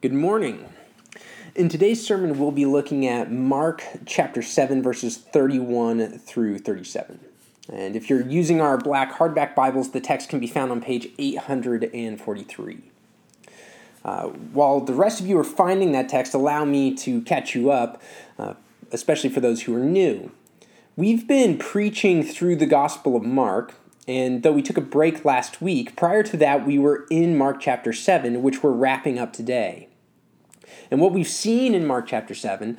Good morning. In today's sermon, we'll be looking at Mark chapter 7, verses 31 through 37. And if you're using our black hardback Bibles, the text can be found on page 843. Uh, while the rest of you are finding that text, allow me to catch you up, uh, especially for those who are new. We've been preaching through the Gospel of Mark, and though we took a break last week, prior to that, we were in Mark chapter 7, which we're wrapping up today. And what we've seen in Mark chapter 7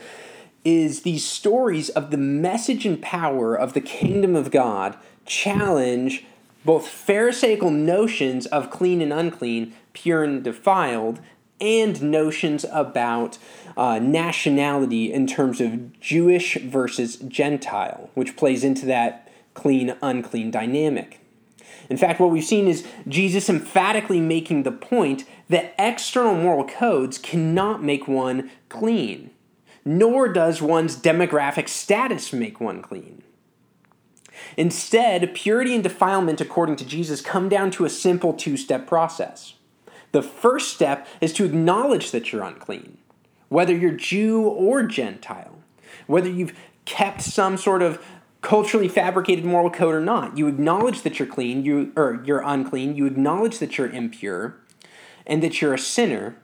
is these stories of the message and power of the kingdom of God challenge both Pharisaical notions of clean and unclean, pure and defiled, and notions about uh, nationality in terms of Jewish versus Gentile, which plays into that clean unclean dynamic. In fact, what we've seen is Jesus emphatically making the point that external moral codes cannot make one clean, nor does one's demographic status make one clean. Instead, purity and defilement, according to Jesus, come down to a simple two step process. The first step is to acknowledge that you're unclean, whether you're Jew or Gentile, whether you've kept some sort of culturally fabricated moral code or not. You acknowledge that you're clean, you or you're unclean, you acknowledge that you're impure, and that you're a sinner,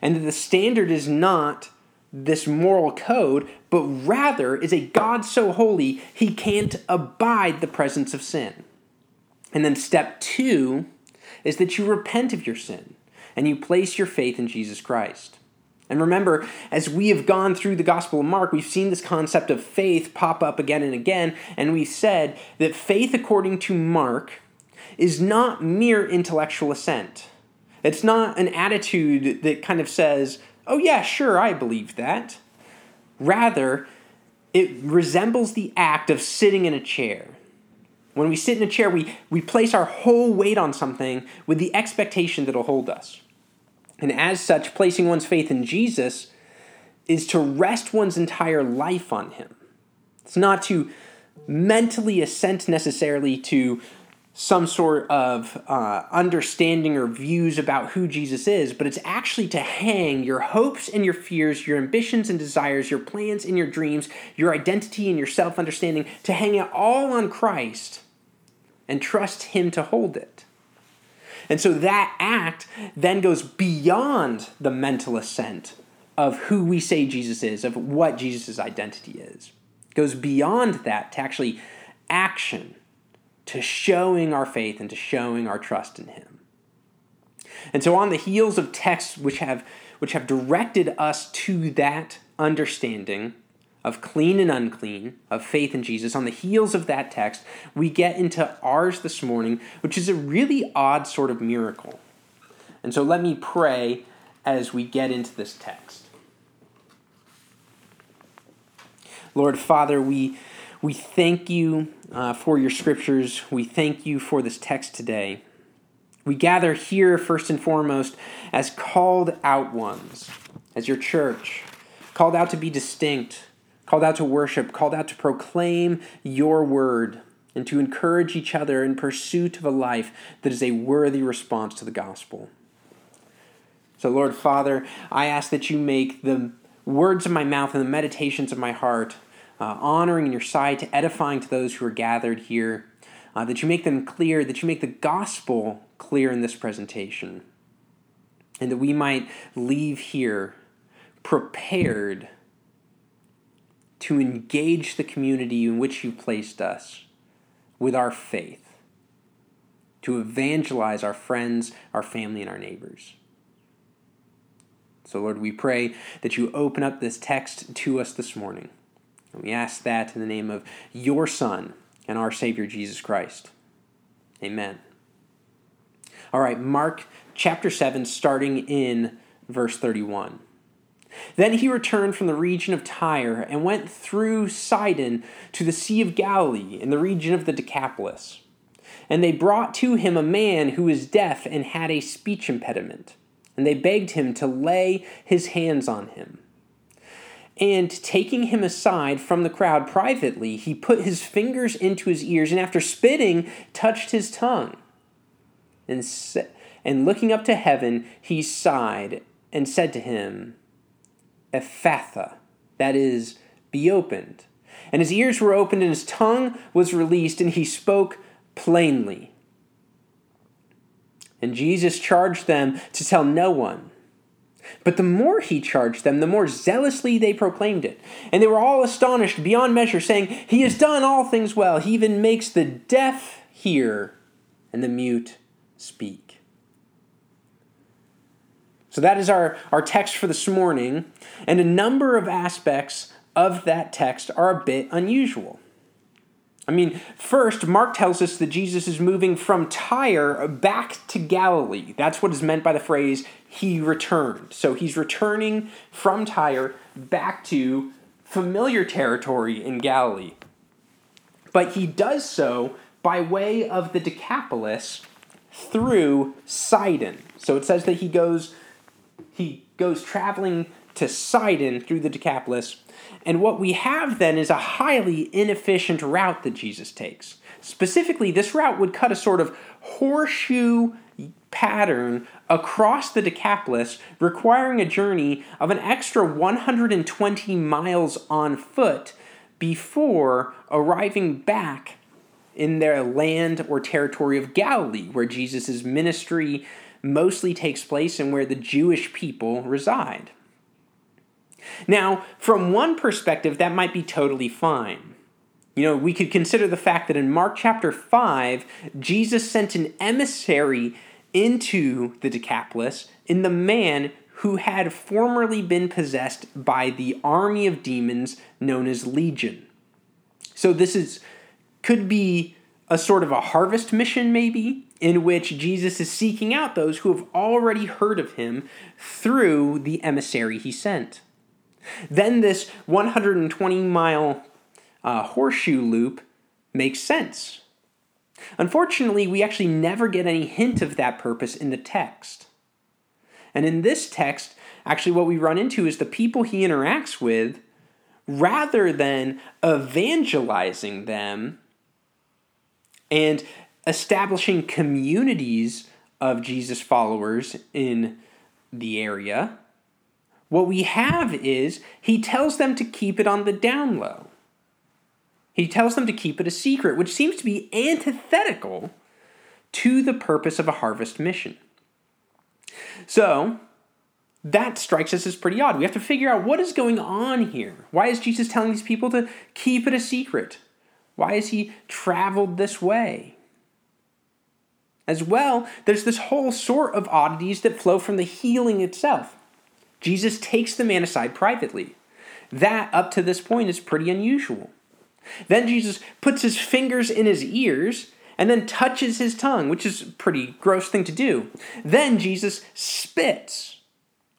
and that the standard is not this moral code, but rather is a God so holy he can't abide the presence of sin. And then step two is that you repent of your sin and you place your faith in Jesus Christ. And remember, as we have gone through the Gospel of Mark, we've seen this concept of faith pop up again and again, and we've said that faith, according to Mark, is not mere intellectual assent. It's not an attitude that kind of says, oh, yeah, sure, I believe that. Rather, it resembles the act of sitting in a chair. When we sit in a chair, we, we place our whole weight on something with the expectation that it'll hold us. And as such, placing one's faith in Jesus is to rest one's entire life on Him. It's not to mentally assent necessarily to some sort of uh, understanding or views about who Jesus is, but it's actually to hang your hopes and your fears, your ambitions and desires, your plans and your dreams, your identity and your self understanding, to hang it all on Christ and trust Him to hold it. And so that act then goes beyond the mental assent of who we say Jesus is, of what Jesus' identity is. It goes beyond that to actually action, to showing our faith and to showing our trust in Him. And so on the heels of texts which have which have directed us to that understanding, of clean and unclean, of faith in Jesus, on the heels of that text, we get into ours this morning, which is a really odd sort of miracle. And so let me pray as we get into this text. Lord Father, we, we thank you uh, for your scriptures. We thank you for this text today. We gather here first and foremost as called out ones, as your church, called out to be distinct called out to worship, called out to proclaim your word, and to encourage each other in pursuit of a life that is a worthy response to the gospel. So, Lord Father, I ask that you make the words of my mouth and the meditations of my heart uh, honoring in your sight, edifying to those who are gathered here, uh, that you make them clear, that you make the gospel clear in this presentation, and that we might leave here prepared to engage the community in which you placed us with our faith, to evangelize our friends, our family, and our neighbors. So, Lord, we pray that you open up this text to us this morning. And we ask that in the name of your Son and our Savior, Jesus Christ. Amen. All right, Mark chapter 7, starting in verse 31. Then he returned from the region of Tyre and went through Sidon to the Sea of Galilee in the region of the Decapolis. And they brought to him a man who was deaf and had a speech impediment. And they begged him to lay his hands on him. And taking him aside from the crowd privately, he put his fingers into his ears, and after spitting, touched his tongue. And, and looking up to heaven, he sighed and said to him, Ephphatha, that is, be opened. And his ears were opened, and his tongue was released, and he spoke plainly. And Jesus charged them to tell no one. But the more he charged them, the more zealously they proclaimed it. And they were all astonished beyond measure, saying, He has done all things well. He even makes the deaf hear and the mute speak. So that is our, our text for this morning. And a number of aspects of that text are a bit unusual. I mean, first, Mark tells us that Jesus is moving from Tyre back to Galilee. That's what is meant by the phrase, he returned. So he's returning from Tyre back to familiar territory in Galilee. But he does so by way of the Decapolis through Sidon. So it says that he goes he goes traveling to Sidon through the Decapolis and what we have then is a highly inefficient route that Jesus takes. Specifically, this route would cut a sort of horseshoe pattern across the Decapolis, requiring a journey of an extra 120 miles on foot before arriving back in their land or territory of Galilee, where Jesus' ministry mostly takes place and where the Jewish people reside. Now, from one perspective, that might be totally fine. You know, we could consider the fact that in Mark chapter 5, Jesus sent an emissary into the Decapolis in the man who had formerly been possessed by the army of demons known as Legion. So this is could be a sort of a harvest mission maybe in which Jesus is seeking out those who have already heard of him through the emissary he sent. Then this 120 mile uh, horseshoe loop makes sense. Unfortunately, we actually never get any hint of that purpose in the text. And in this text, actually, what we run into is the people he interacts with, rather than evangelizing them and establishing communities of Jesus followers in the area, what we have is he tells them to keep it on the down low. He tells them to keep it a secret, which seems to be antithetical to the purpose of a harvest mission. So, that strikes us as pretty odd. We have to figure out what is going on here. Why is Jesus telling these people to keep it a secret? Why has he traveled this way? As well, there's this whole sort of oddities that flow from the healing itself. Jesus takes the man aside privately. That, up to this point, is pretty unusual. Then Jesus puts his fingers in his ears and then touches his tongue, which is a pretty gross thing to do. Then Jesus spits,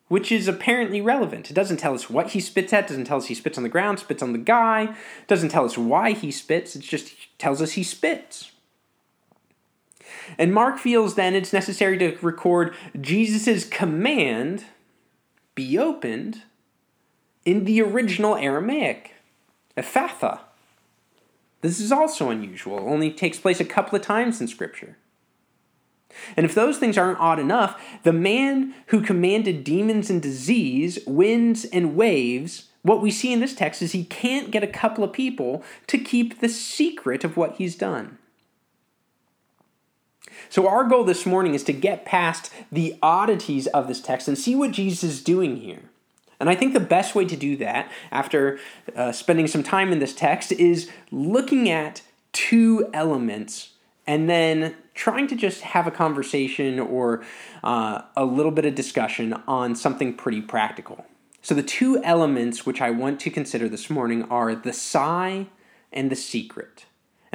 which is apparently relevant. It doesn't tell us what he spits at, doesn't tell us he spits on the ground, spits on the guy, doesn't tell us why he spits, it just tells us he spits. And Mark feels then it's necessary to record Jesus' command be opened in the original Aramaic, Ephphatha. This is also unusual, only takes place a couple of times in Scripture. And if those things aren't odd enough, the man who commanded demons and disease, winds and waves, what we see in this text is he can't get a couple of people to keep the secret of what he's done. So, our goal this morning is to get past the oddities of this text and see what Jesus is doing here. And I think the best way to do that, after uh, spending some time in this text, is looking at two elements and then trying to just have a conversation or uh, a little bit of discussion on something pretty practical. So, the two elements which I want to consider this morning are the sigh and the secret.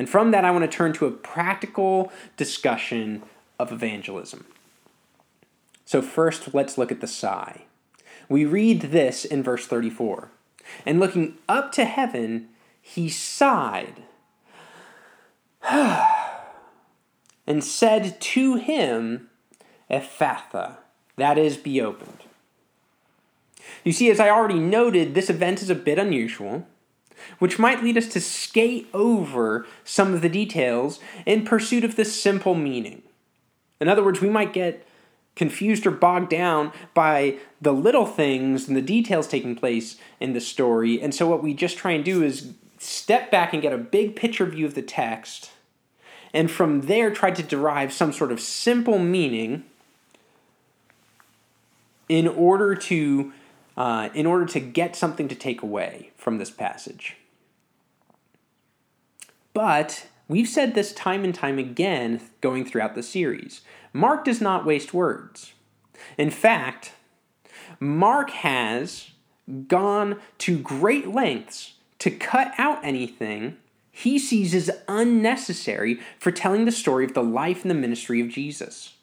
And from that, I want to turn to a practical discussion of evangelism. So, first, let's look at the sigh. We read this in verse 34. And looking up to heaven, he sighed and said to him, Ephphatha, that is, be opened. You see, as I already noted, this event is a bit unusual which might lead us to skate over some of the details in pursuit of this simple meaning. In other words, we might get confused or bogged down by the little things and the details taking place in the story. And so, what we just try and do is step back and get a big picture view of the text, and from there try to derive some sort of simple meaning in order to uh, in order to get something to take away from this passage. But we've said this time and time again going throughout the series. Mark does not waste words. In fact, Mark has gone to great lengths to cut out anything he sees as unnecessary for telling the story of the life and the ministry of Jesus.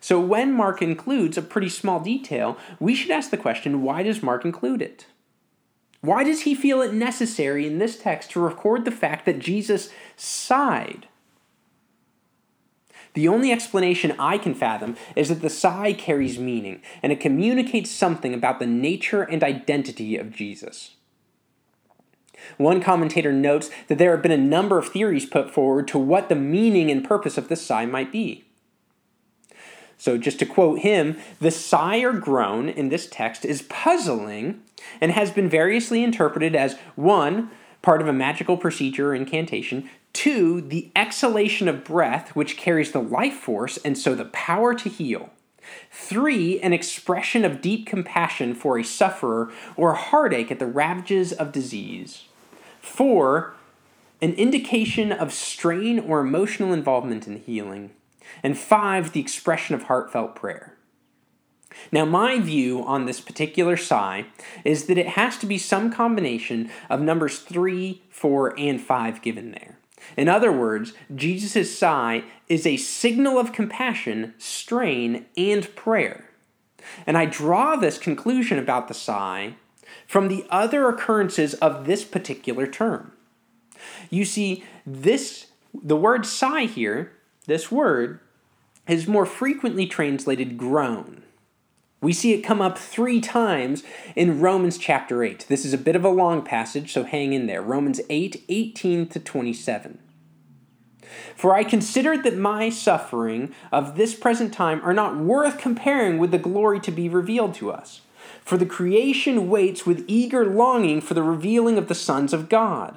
So when Mark includes a pretty small detail, we should ask the question why does Mark include it? Why does he feel it necessary in this text to record the fact that Jesus sighed? The only explanation I can fathom is that the sigh carries meaning, and it communicates something about the nature and identity of Jesus. One commentator notes that there have been a number of theories put forward to what the meaning and purpose of the sigh might be. So, just to quote him, the sigh or groan in this text is puzzling and has been variously interpreted as one, part of a magical procedure or incantation, two, the exhalation of breath, which carries the life force and so the power to heal. Three, an expression of deep compassion for a sufferer or heartache at the ravages of disease. Four, an indication of strain or emotional involvement in healing. And five, the expression of heartfelt prayer. Now, my view on this particular sigh is that it has to be some combination of numbers 3, 4, and 5 given there. In other words, Jesus' sigh is a signal of compassion, strain, and prayer. And I draw this conclusion about the sigh from the other occurrences of this particular term. You see, this the word sigh here, this word, is more frequently translated groan. We see it come up three times in Romans chapter 8. This is a bit of a long passage, so hang in there. Romans 8 18 to 27. For I consider that my suffering of this present time are not worth comparing with the glory to be revealed to us. For the creation waits with eager longing for the revealing of the sons of God.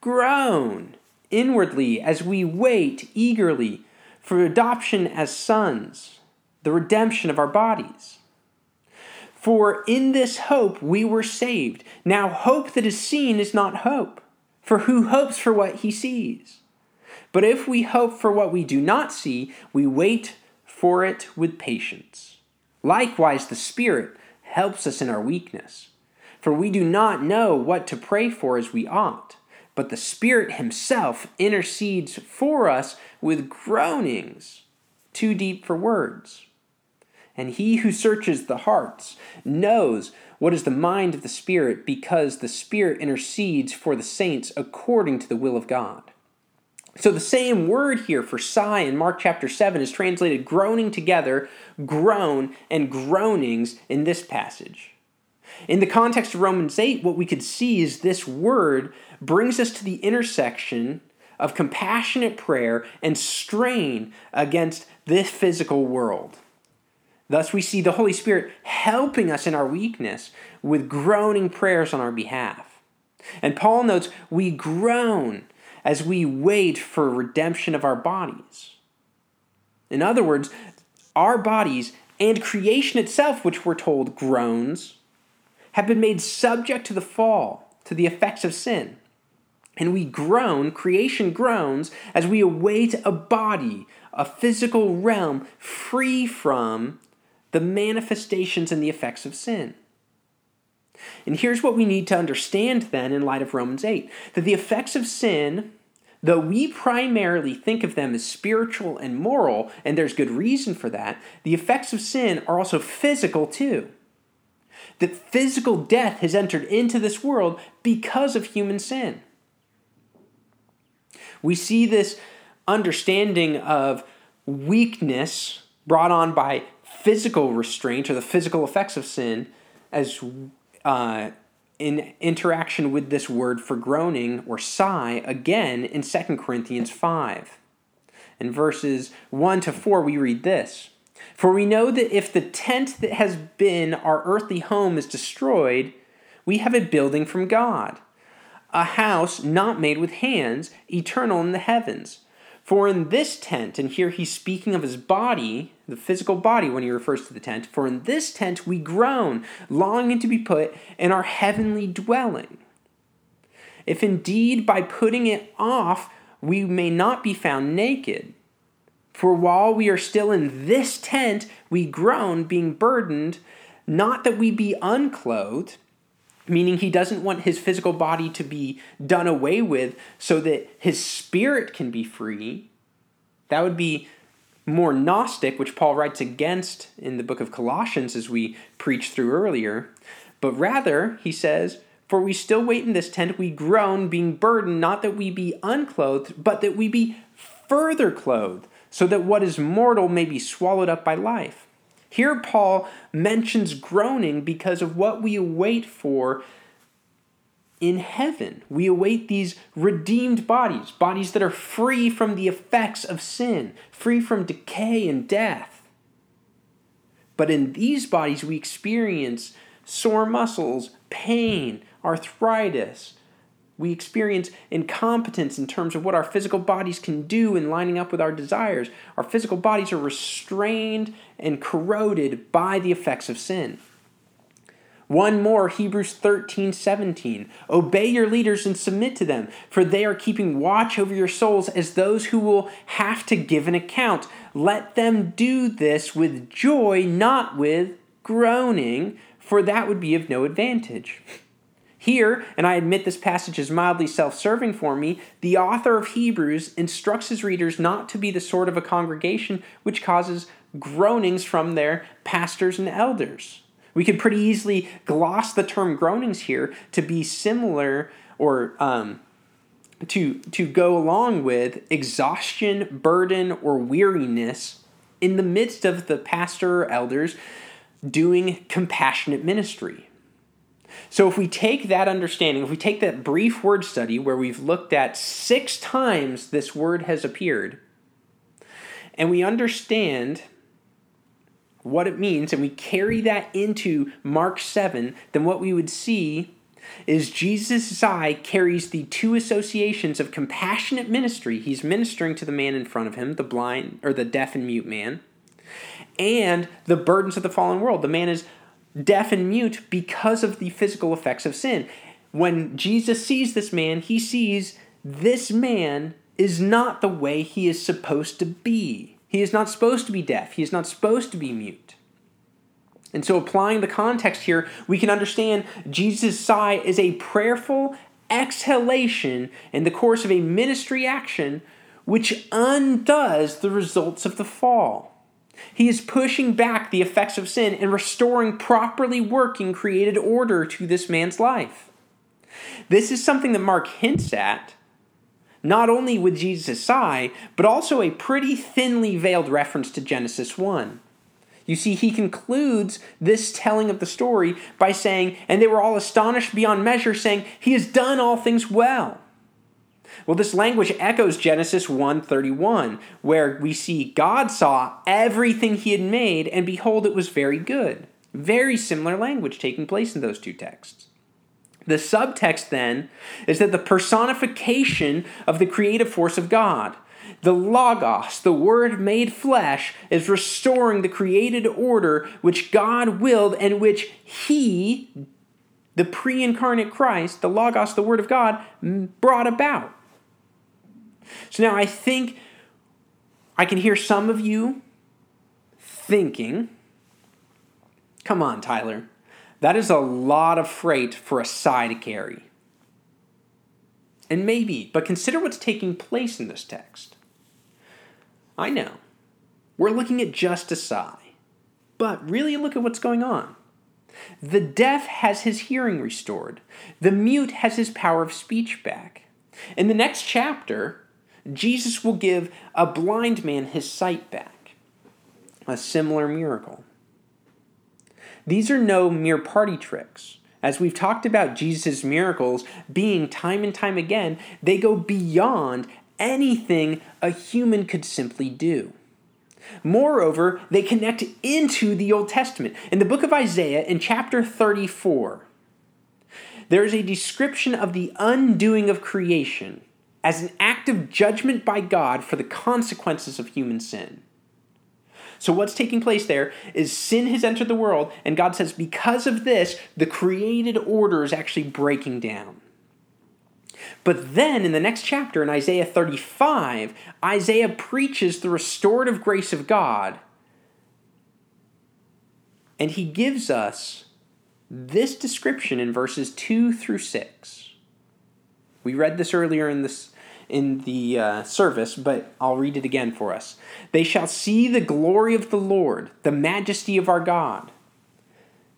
groan inwardly as we wait eagerly for adoption as sons, the redemption of our bodies. For in this hope we were saved. Now, hope that is seen is not hope, for who hopes for what he sees? But if we hope for what we do not see, we wait for it with patience. Likewise, the Spirit helps us in our weakness. For we do not know what to pray for as we ought, but the Spirit Himself intercedes for us with groanings too deep for words. And he who searches the hearts knows what is the mind of the Spirit, because the Spirit intercedes for the saints according to the will of God. So the same word here for sigh in Mark chapter 7 is translated groaning together, groan, and groanings in this passage. In the context of Romans 8, what we could see is this word brings us to the intersection of compassionate prayer and strain against this physical world. Thus, we see the Holy Spirit helping us in our weakness with groaning prayers on our behalf. And Paul notes we groan as we wait for redemption of our bodies. In other words, our bodies and creation itself, which we're told groans, have been made subject to the fall, to the effects of sin. And we groan, creation groans, as we await a body, a physical realm free from the manifestations and the effects of sin. And here's what we need to understand then in light of Romans 8 that the effects of sin, Though we primarily think of them as spiritual and moral, and there's good reason for that, the effects of sin are also physical too. That physical death has entered into this world because of human sin. We see this understanding of weakness brought on by physical restraint or the physical effects of sin as uh, in interaction with this word for groaning or sigh again in 2 Corinthians 5. In verses 1 to 4, we read this For we know that if the tent that has been our earthly home is destroyed, we have a building from God, a house not made with hands, eternal in the heavens. For in this tent, and here he's speaking of his body, the physical body when he refers to the tent, for in this tent we groan, longing to be put in our heavenly dwelling. If indeed by putting it off we may not be found naked. For while we are still in this tent, we groan, being burdened, not that we be unclothed, meaning he doesn't want his physical body to be done away with so that his spirit can be free. That would be more Gnostic, which Paul writes against in the book of Colossians as we preached through earlier. But rather, he says, For we still wait in this tent, we groan, being burdened, not that we be unclothed, but that we be further clothed, so that what is mortal may be swallowed up by life. Here, Paul mentions groaning because of what we await for in heaven. We await these redeemed bodies, bodies that are free from the effects of sin, free from decay and death. But in these bodies, we experience sore muscles, pain, arthritis, we experience incompetence in terms of what our physical bodies can do in lining up with our desires. Our physical bodies are restrained and corroded by the effects of sin. One more, Hebrews 13, 17. Obey your leaders and submit to them, for they are keeping watch over your souls as those who will have to give an account. Let them do this with joy, not with groaning, for that would be of no advantage. Here, and I admit this passage is mildly self serving for me, the author of Hebrews instructs his readers not to be the sort of a congregation which causes groanings from their pastors and elders. We could pretty easily gloss the term groanings here to be similar or um, to, to go along with exhaustion, burden, or weariness in the midst of the pastor or elders doing compassionate ministry. So, if we take that understanding, if we take that brief word study where we've looked at six times this word has appeared, and we understand what it means, and we carry that into Mark 7, then what we would see is Jesus' eye carries the two associations of compassionate ministry. He's ministering to the man in front of him, the blind or the deaf and mute man, and the burdens of the fallen world. The man is deaf and mute because of the physical effects of sin. When Jesus sees this man, he sees this man is not the way he is supposed to be. He is not supposed to be deaf. He is not supposed to be mute. And so, applying the context here, we can understand Jesus' sigh is a prayerful exhalation in the course of a ministry action which undoes the results of the fall. He is pushing back the effects of sin and restoring properly working created order to this man's life. This is something that Mark hints at, not only with Jesus' sigh, but also a pretty thinly veiled reference to Genesis 1. You see, he concludes this telling of the story by saying, And they were all astonished beyond measure, saying, He has done all things well. Well, this language echoes Genesis 1:31, where we see God saw everything he had made and behold it was very good. Very similar language taking place in those two texts. The subtext then is that the personification of the creative force of God, the Logos, the Word made flesh, is restoring the created order which God willed and which He, the pre incarnate Christ, the Logos, the Word of God, brought about. So now I think I can hear some of you thinking, come on, Tyler, that is a lot of freight for a sigh to carry. And maybe, but consider what's taking place in this text. I know. We're looking at just a sigh. But really look at what's going on. The deaf has his hearing restored. The mute has his power of speech back. In the next chapter, Jesus will give a blind man his sight back. A similar miracle. These are no mere party tricks. As we've talked about Jesus' miracles being time and time again, they go beyond anything a human could simply do. Moreover, they connect into the Old Testament. In the book of Isaiah, in chapter 34, there is a description of the undoing of creation as an act of judgment by God for the consequences of human sin. So, what's taking place there is sin has entered the world, and God says, because of this, the created order is actually breaking down. But then in the next chapter, in Isaiah 35, Isaiah preaches the restorative grace of God. And he gives us this description in verses 2 through 6. We read this earlier in this in the uh, service, but I'll read it again for us. They shall see the glory of the Lord, the majesty of our God.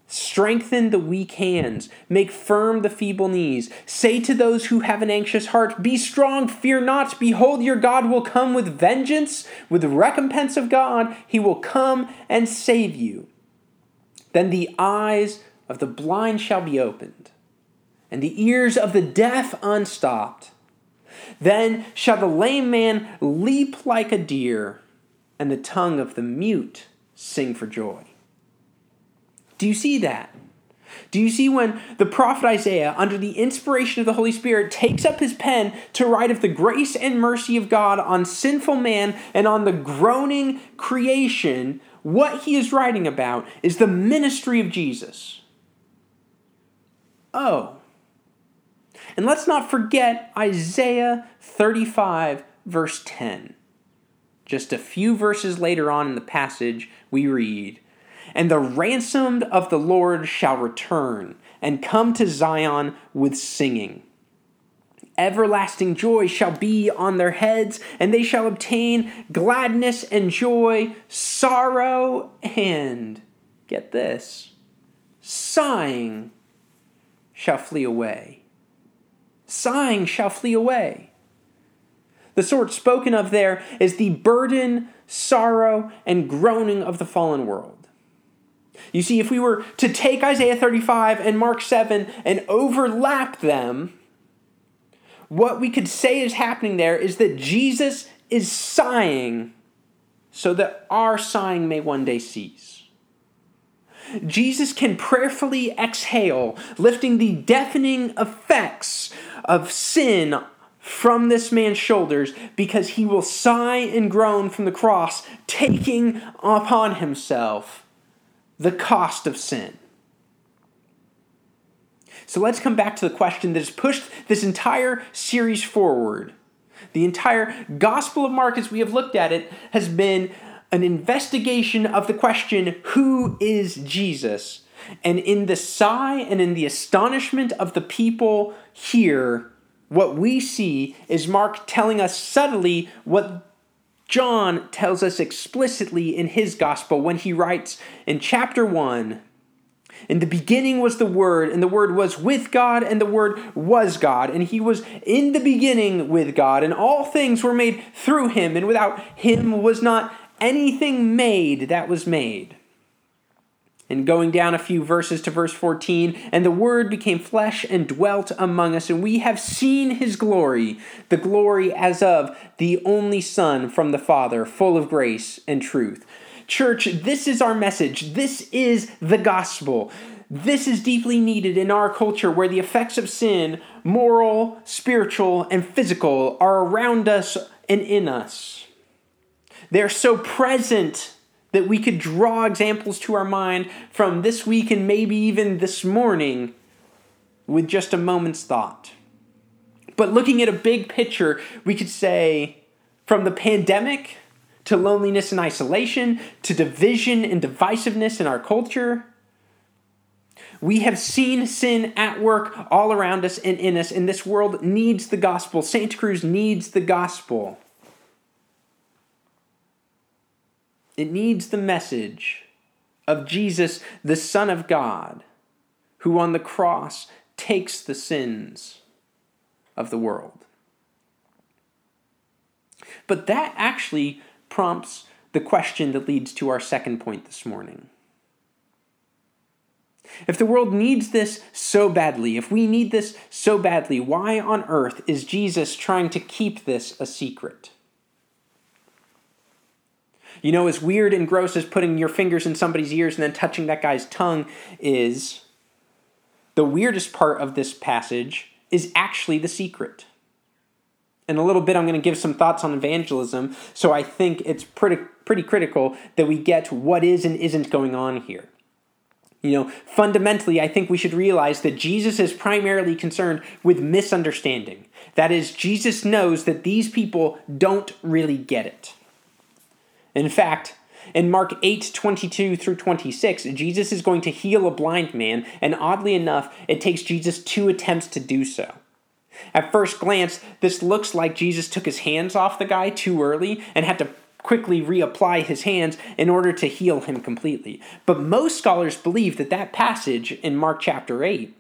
Strengthen the weak hands, make firm the feeble knees. Say to those who have an anxious heart, Be strong, fear not. Behold, your God will come with vengeance, with the recompense of God. He will come and save you. Then the eyes of the blind shall be opened, and the ears of the deaf unstopped. Then shall the lame man leap like a deer, and the tongue of the mute sing for joy. Do you see that? Do you see when the prophet Isaiah, under the inspiration of the Holy Spirit, takes up his pen to write of the grace and mercy of God on sinful man and on the groaning creation? What he is writing about is the ministry of Jesus. Oh. And let's not forget Isaiah 35, verse 10. Just a few verses later on in the passage, we read, and the ransomed of the Lord shall return and come to Zion with singing. Everlasting joy shall be on their heads, and they shall obtain gladness and joy, sorrow, and get this sighing shall flee away. Sighing shall flee away. The sort spoken of there is the burden, sorrow, and groaning of the fallen world. You see, if we were to take Isaiah 35 and Mark 7 and overlap them, what we could say is happening there is that Jesus is sighing so that our sighing may one day cease. Jesus can prayerfully exhale, lifting the deafening effects of sin from this man's shoulders because he will sigh and groan from the cross, taking upon himself the cost of sin. So let's come back to the question that has pushed this entire series forward. The entire Gospel of Mark, as we have looked at it, has been an investigation of the question who is Jesus? And in the sigh and in the astonishment of the people here, what we see is Mark telling us subtly what John tells us explicitly in his gospel when he writes in chapter 1 In the beginning was the Word, and the Word was with God, and the Word was God, and he was in the beginning with God, and all things were made through him, and without him was not anything made that was made. And going down a few verses to verse 14, and the Word became flesh and dwelt among us, and we have seen his glory, the glory as of the only Son from the Father, full of grace and truth. Church, this is our message. This is the gospel. This is deeply needed in our culture where the effects of sin, moral, spiritual, and physical, are around us and in us. They're so present that we could draw examples to our mind from this week and maybe even this morning with just a moment's thought. But looking at a big picture, we could say from the pandemic to loneliness and isolation to division and divisiveness in our culture, We have seen sin at work all around us and in us, and this world needs the gospel. Santa Cruz needs the gospel. It needs the message of Jesus, the Son of God, who on the cross takes the sins of the world. But that actually prompts the question that leads to our second point this morning. If the world needs this so badly, if we need this so badly, why on earth is Jesus trying to keep this a secret? You know, as weird and gross as putting your fingers in somebody's ears and then touching that guy's tongue is, the weirdest part of this passage is actually the secret. In a little bit, I'm going to give some thoughts on evangelism, so I think it's pretty, pretty critical that we get what is and isn't going on here. You know, fundamentally, I think we should realize that Jesus is primarily concerned with misunderstanding. That is, Jesus knows that these people don't really get it. In fact, in Mark 8 22 through 26, Jesus is going to heal a blind man, and oddly enough, it takes Jesus two attempts to do so. At first glance, this looks like Jesus took his hands off the guy too early and had to quickly reapply his hands in order to heal him completely. But most scholars believe that that passage in Mark chapter 8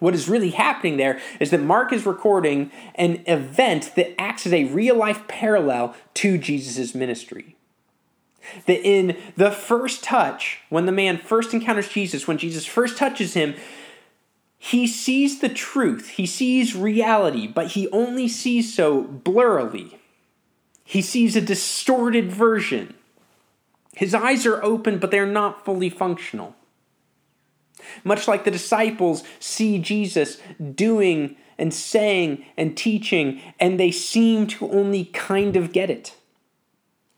what is really happening there is that Mark is recording an event that acts as a real life parallel to Jesus' ministry. That in the first touch, when the man first encounters Jesus, when Jesus first touches him, he sees the truth, he sees reality, but he only sees so blurrily. He sees a distorted version. His eyes are open, but they're not fully functional. Much like the disciples see Jesus doing and saying and teaching, and they seem to only kind of get it.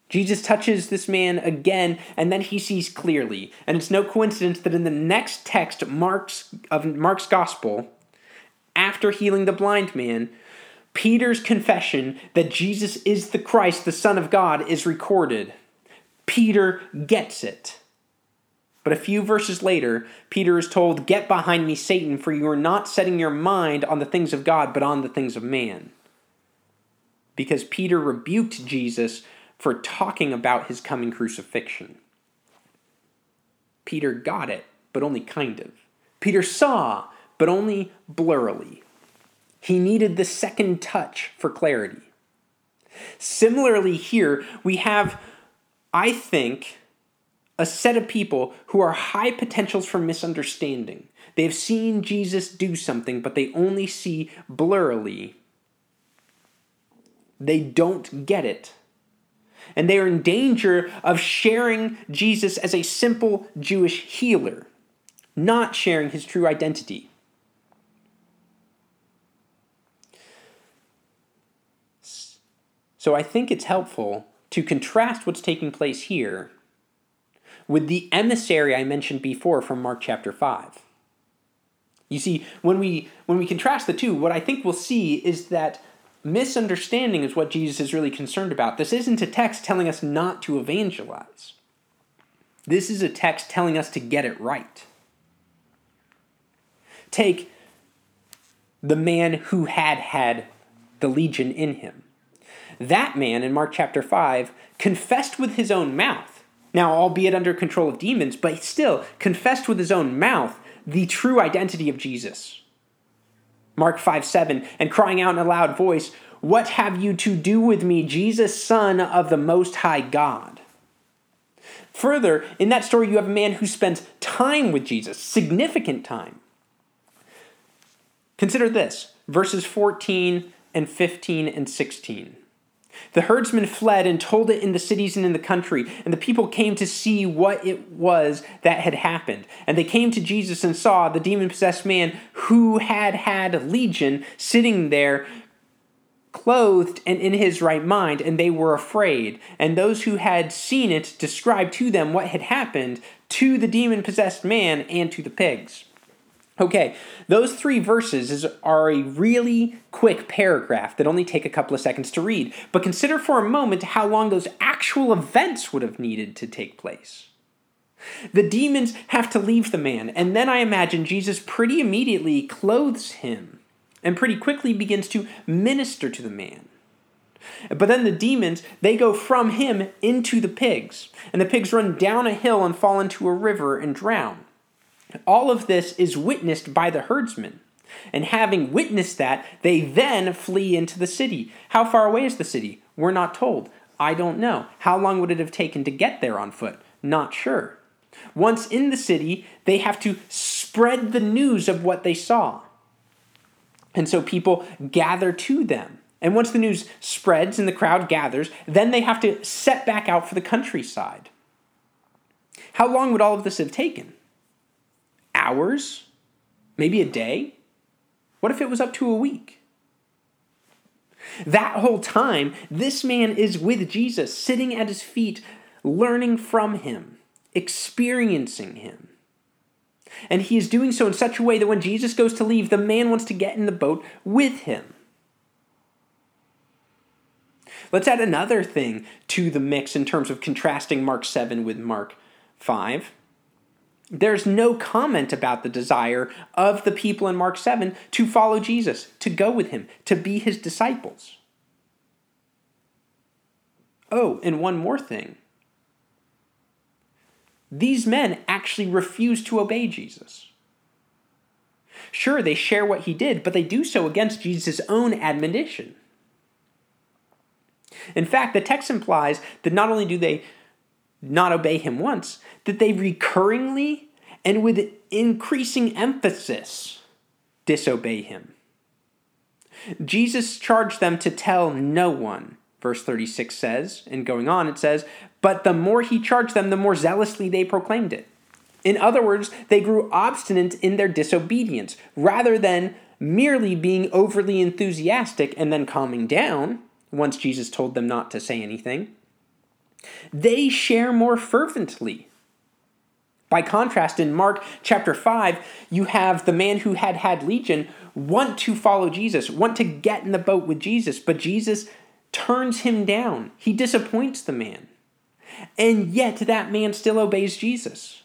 Jesus touches this man again, and then he sees clearly. And it's no coincidence that in the next text Mark's, of Mark's gospel, after healing the blind man, Peter's confession that Jesus is the Christ, the Son of God, is recorded. Peter gets it. But a few verses later, Peter is told, Get behind me, Satan, for you are not setting your mind on the things of God, but on the things of man. Because Peter rebuked Jesus for talking about his coming crucifixion. Peter got it, but only kind of. Peter saw, but only blurrily. He needed the second touch for clarity. Similarly, here we have, I think, a set of people who are high potentials for misunderstanding. They've seen Jesus do something, but they only see blurrily. They don't get it. And they are in danger of sharing Jesus as a simple Jewish healer, not sharing his true identity. So I think it's helpful to contrast what's taking place here with the emissary I mentioned before from Mark chapter 5. You see, when we when we contrast the two, what I think we'll see is that misunderstanding is what Jesus is really concerned about. This isn't a text telling us not to evangelize. This is a text telling us to get it right. Take the man who had had the legion in him. That man in Mark chapter 5 confessed with his own mouth now, albeit under control of demons, but still confessed with his own mouth the true identity of Jesus. Mark 5 7, and crying out in a loud voice, What have you to do with me, Jesus, Son of the Most High God? Further, in that story, you have a man who spends time with Jesus, significant time. Consider this verses 14 and 15 and 16. The herdsmen fled and told it in the cities and in the country, and the people came to see what it was that had happened. And they came to Jesus and saw the demon possessed man who had had a legion sitting there, clothed and in his right mind, and they were afraid. And those who had seen it described to them what had happened to the demon possessed man and to the pigs. Okay, those three verses are a really quick paragraph that only take a couple of seconds to read. But consider for a moment how long those actual events would have needed to take place. The demons have to leave the man, and then I imagine Jesus pretty immediately clothes him and pretty quickly begins to minister to the man. But then the demons, they go from him into the pigs, and the pigs run down a hill and fall into a river and drown. All of this is witnessed by the herdsmen. And having witnessed that, they then flee into the city. How far away is the city? We're not told. I don't know. How long would it have taken to get there on foot? Not sure. Once in the city, they have to spread the news of what they saw. And so people gather to them. And once the news spreads and the crowd gathers, then they have to set back out for the countryside. How long would all of this have taken? Hours? Maybe a day? What if it was up to a week? That whole time, this man is with Jesus, sitting at his feet, learning from him, experiencing him. And he is doing so in such a way that when Jesus goes to leave, the man wants to get in the boat with him. Let's add another thing to the mix in terms of contrasting Mark 7 with Mark 5. There's no comment about the desire of the people in Mark 7 to follow Jesus, to go with him, to be his disciples. Oh, and one more thing. These men actually refuse to obey Jesus. Sure, they share what he did, but they do so against Jesus' own admonition. In fact, the text implies that not only do they not obey him once, that they recurringly and with increasing emphasis disobey him. Jesus charged them to tell no one, verse 36 says, and going on it says, but the more he charged them, the more zealously they proclaimed it. In other words, they grew obstinate in their disobedience, rather than merely being overly enthusiastic and then calming down once Jesus told them not to say anything. They share more fervently. By contrast, in Mark chapter 5, you have the man who had had legion want to follow Jesus, want to get in the boat with Jesus, but Jesus turns him down. He disappoints the man. And yet, that man still obeys Jesus.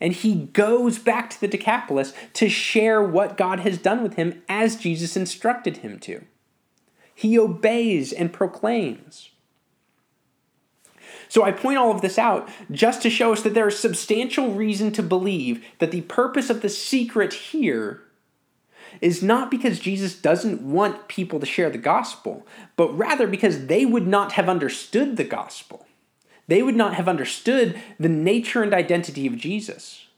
And he goes back to the Decapolis to share what God has done with him as Jesus instructed him to. He obeys and proclaims. So I point all of this out just to show us that there is substantial reason to believe that the purpose of the secret here is not because Jesus doesn't want people to share the gospel, but rather because they would not have understood the gospel. They would not have understood the nature and identity of Jesus.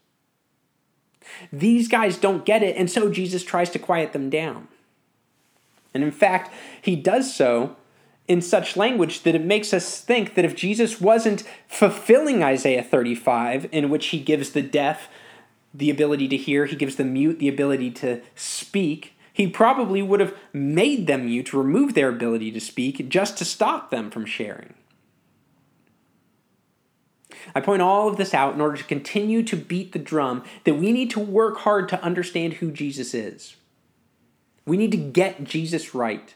These guys don't get it, and so Jesus tries to quiet them down. And in fact, he does so in such language that it makes us think that if Jesus wasn't fulfilling Isaiah 35, in which he gives the deaf the ability to hear, he gives the mute the ability to speak, he probably would have made them mute, remove their ability to speak, just to stop them from sharing. I point all of this out in order to continue to beat the drum that we need to work hard to understand who Jesus is. We need to get Jesus right.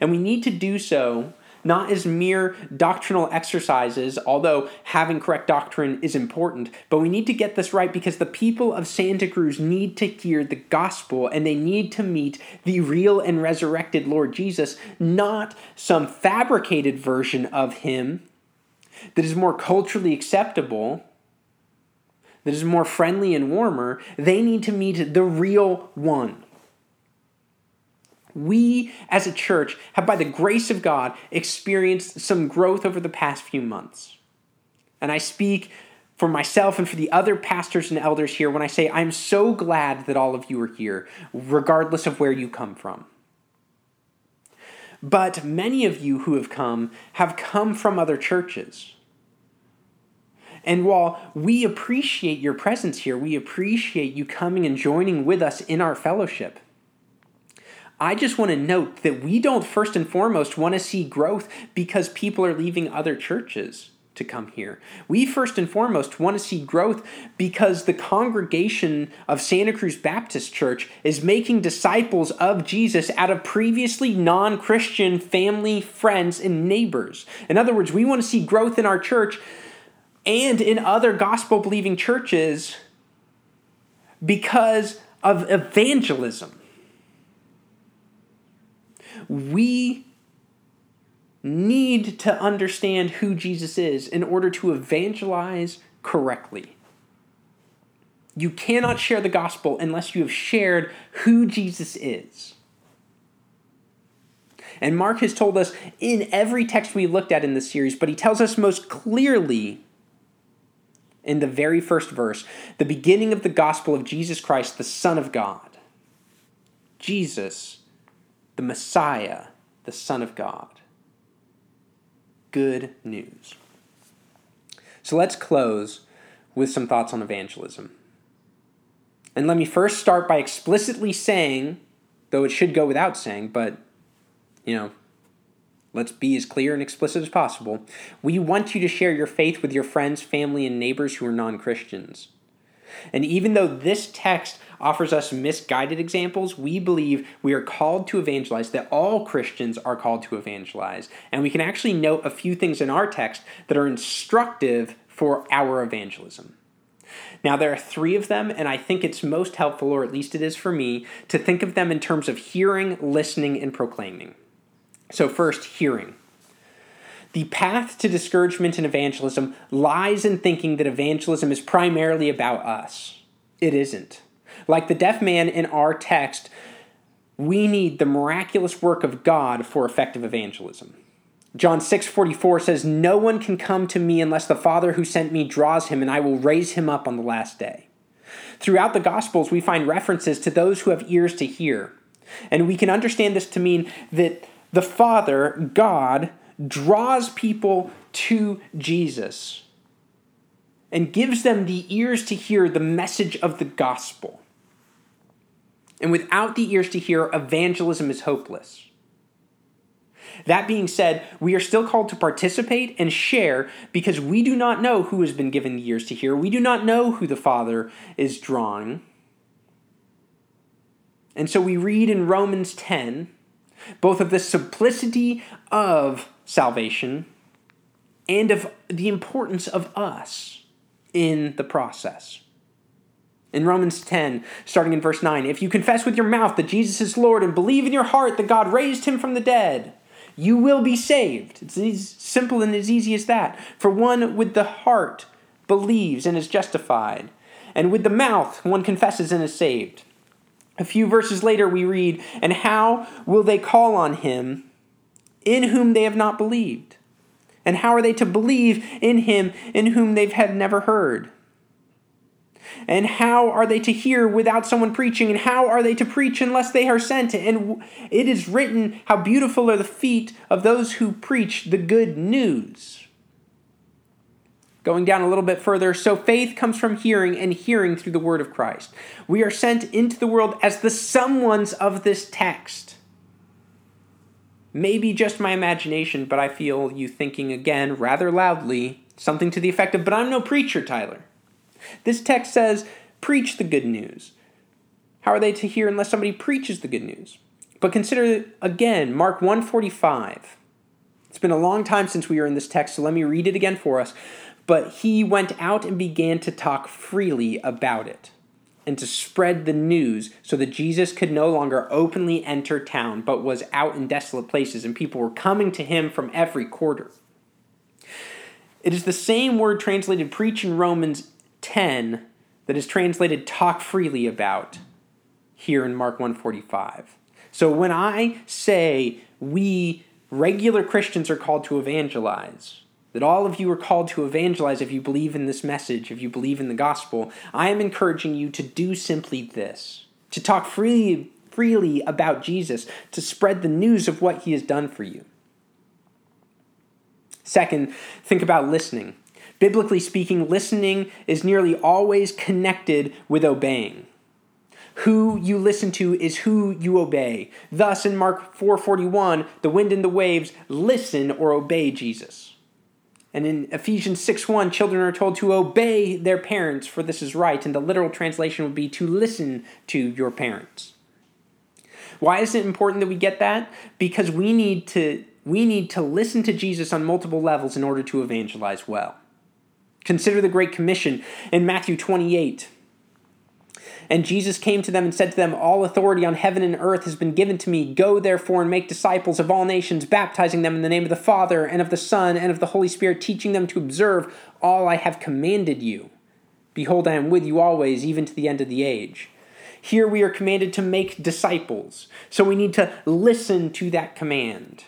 And we need to do so not as mere doctrinal exercises, although having correct doctrine is important, but we need to get this right because the people of Santa Cruz need to hear the gospel and they need to meet the real and resurrected Lord Jesus, not some fabricated version of him that is more culturally acceptable, that is more friendly and warmer, they need to meet the real one. We as a church have, by the grace of God, experienced some growth over the past few months. And I speak for myself and for the other pastors and elders here when I say I'm so glad that all of you are here, regardless of where you come from. But many of you who have come have come from other churches. And while we appreciate your presence here, we appreciate you coming and joining with us in our fellowship. I just want to note that we don't first and foremost want to see growth because people are leaving other churches to come here. We first and foremost want to see growth because the congregation of Santa Cruz Baptist Church is making disciples of Jesus out of previously non Christian family, friends, and neighbors. In other words, we want to see growth in our church and in other gospel believing churches because of evangelism. We need to understand who Jesus is in order to evangelize correctly. You cannot share the gospel unless you have shared who Jesus is. And Mark has told us in every text we looked at in this series, but he tells us most clearly in the very first verse the beginning of the gospel of Jesus Christ, the Son of God. Jesus, the Messiah, the Son of God. Good news. So let's close with some thoughts on evangelism. And let me first start by explicitly saying, though it should go without saying, but, you know, let's be as clear and explicit as possible. We want you to share your faith with your friends, family, and neighbors who are non Christians. And even though this text offers us misguided examples, we believe we are called to evangelize, that all Christians are called to evangelize. And we can actually note a few things in our text that are instructive for our evangelism. Now, there are three of them, and I think it's most helpful, or at least it is for me, to think of them in terms of hearing, listening, and proclaiming. So, first, hearing. The path to discouragement in evangelism lies in thinking that evangelism is primarily about us. It isn't. Like the deaf man in our text, we need the miraculous work of God for effective evangelism. John 6:44 says, "No one can come to me unless the Father who sent me draws him, and I will raise him up on the last day." Throughout the Gospels, we find references to those who have ears to hear. And we can understand this to mean that the Father, God, draws people to Jesus and gives them the ears to hear the message of the gospel. And without the ears to hear, evangelism is hopeless. That being said, we are still called to participate and share because we do not know who has been given the ears to hear. We do not know who the Father is drawing. And so we read in Romans 10 both of the simplicity of salvation and of the importance of us in the process. In Romans 10, starting in verse 9, if you confess with your mouth that Jesus is Lord and believe in your heart that God raised him from the dead, you will be saved. It's as simple and as easy as that. For one with the heart believes and is justified, and with the mouth one confesses and is saved. A few verses later, we read, And how will they call on him in whom they have not believed? And how are they to believe in him in whom they've never heard? And how are they to hear without someone preaching? And how are they to preach unless they are sent? And it is written, How beautiful are the feet of those who preach the good news. Going down a little bit further, so faith comes from hearing, and hearing through the word of Christ. We are sent into the world as the someones of this text. Maybe just my imagination, but I feel you thinking again rather loudly something to the effect of, But I'm no preacher, Tyler. This text says, Preach the good news. How are they to hear unless somebody preaches the good news? But consider again Mark 145. It's been a long time since we were in this text, so let me read it again for us. But he went out and began to talk freely about it and to spread the news so that Jesus could no longer openly enter town, but was out in desolate places, and people were coming to him from every quarter. It is the same word translated preach in Romans 10 that is translated talk freely about here in Mark 145. So when I say we regular Christians are called to evangelize, that all of you are called to evangelize if you believe in this message, if you believe in the gospel, I am encouraging you to do simply this to talk freely, freely about Jesus, to spread the news of what he has done for you. Second, think about listening. Biblically speaking, listening is nearly always connected with obeying. Who you listen to is who you obey. Thus in Mark 4:41, the wind and the waves listen or obey Jesus. And in Ephesians 6 1, children are told to obey their parents, for this is right. And the literal translation would be to listen to your parents. Why is it important that we get that? Because we need to we need to listen to Jesus on multiple levels in order to evangelize well. Consider the Great Commission in Matthew 28. And Jesus came to them and said to them, All authority on heaven and earth has been given to me. Go therefore and make disciples of all nations, baptizing them in the name of the Father, and of the Son, and of the Holy Spirit, teaching them to observe all I have commanded you. Behold, I am with you always, even to the end of the age. Here we are commanded to make disciples, so we need to listen to that command.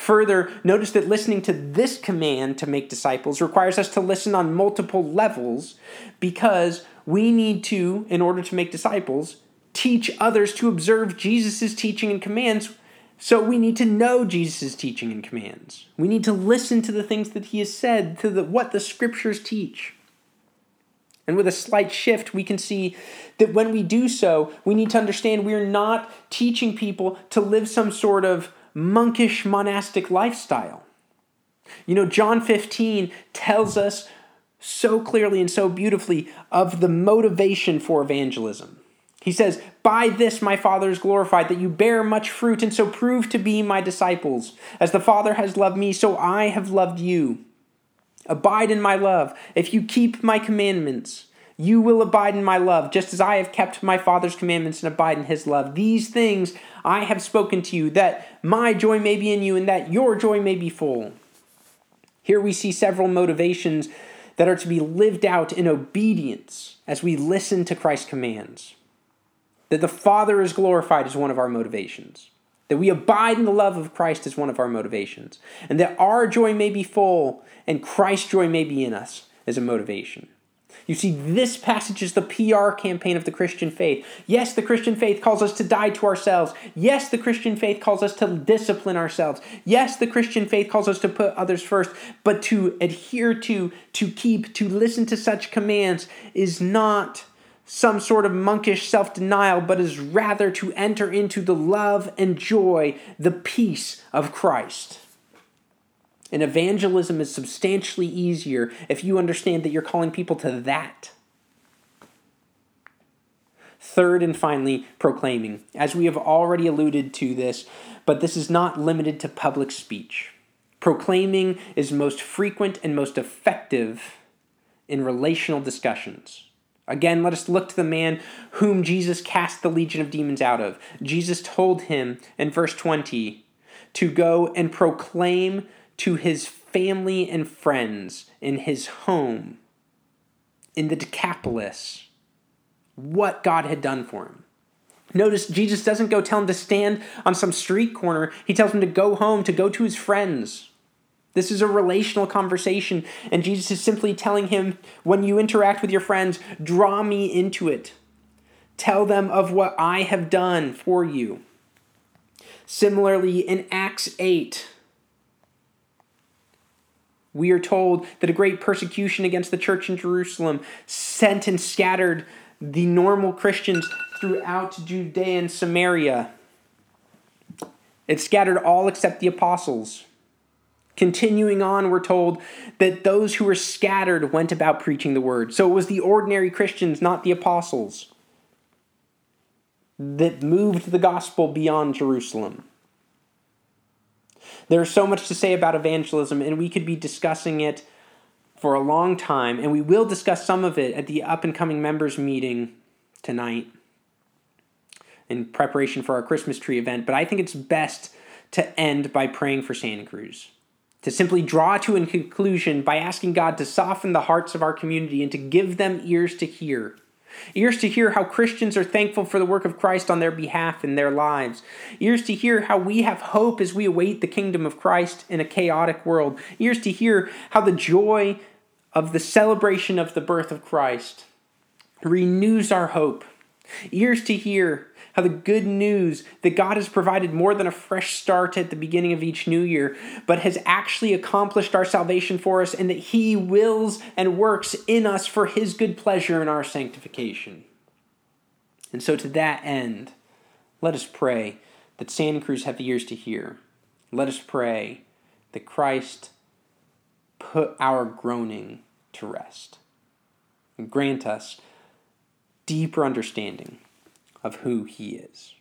Further, notice that listening to this command to make disciples requires us to listen on multiple levels because we need to, in order to make disciples, teach others to observe Jesus' teaching and commands. So we need to know Jesus' teaching and commands. We need to listen to the things that he has said, to the, what the scriptures teach. And with a slight shift, we can see that when we do so, we need to understand we're not teaching people to live some sort of monkish monastic lifestyle. You know, John 15 tells us so clearly and so beautifully of the motivation for evangelism. He says, By this my Father is glorified, that you bear much fruit and so prove to be my disciples. As the Father has loved me, so I have loved you. Abide in my love. If you keep my commandments, you will abide in my love, just as I have kept my Father's commandments and abide in his love. These things I have spoken to you, that my joy may be in you and that your joy may be full. Here we see several motivations that are to be lived out in obedience as we listen to Christ's commands. That the Father is glorified is one of our motivations. That we abide in the love of Christ is one of our motivations. And that our joy may be full and Christ's joy may be in us is a motivation. You see, this passage is the PR campaign of the Christian faith. Yes, the Christian faith calls us to die to ourselves. Yes, the Christian faith calls us to discipline ourselves. Yes, the Christian faith calls us to put others first. But to adhere to, to keep, to listen to such commands is not some sort of monkish self denial, but is rather to enter into the love and joy, the peace of Christ. And evangelism is substantially easier if you understand that you're calling people to that. Third and finally, proclaiming. As we have already alluded to this, but this is not limited to public speech. Proclaiming is most frequent and most effective in relational discussions. Again, let us look to the man whom Jesus cast the legion of demons out of. Jesus told him in verse 20 to go and proclaim to his family and friends in his home in the Decapolis what God had done for him. Notice Jesus doesn't go tell him to stand on some street corner. He tells him to go home, to go to his friends. This is a relational conversation, and Jesus is simply telling him when you interact with your friends, draw me into it. Tell them of what I have done for you. Similarly, in Acts 8, we are told that a great persecution against the church in Jerusalem sent and scattered the normal Christians throughout Judea and Samaria. It scattered all except the apostles. Continuing on, we're told that those who were scattered went about preaching the word. So it was the ordinary Christians, not the apostles, that moved the gospel beyond Jerusalem. There's so much to say about evangelism, and we could be discussing it for a long time, and we will discuss some of it at the up and coming members meeting tonight in preparation for our Christmas tree event. But I think it's best to end by praying for Santa Cruz. To simply draw to a conclusion by asking God to soften the hearts of our community and to give them ears to hear Ears to hear how Christians are thankful for the work of Christ on their behalf in their lives. Ears to hear how we have hope as we await the kingdom of Christ in a chaotic world. Ears to hear how the joy of the celebration of the birth of Christ renews our hope. Ears to hear how the good news that God has provided more than a fresh start at the beginning of each new year, but has actually accomplished our salvation for us, and that He wills and works in us for His good pleasure in our sanctification. And so, to that end, let us pray that Santa Cruz have the ears to hear. Let us pray that Christ put our groaning to rest and grant us deeper understanding of who he is.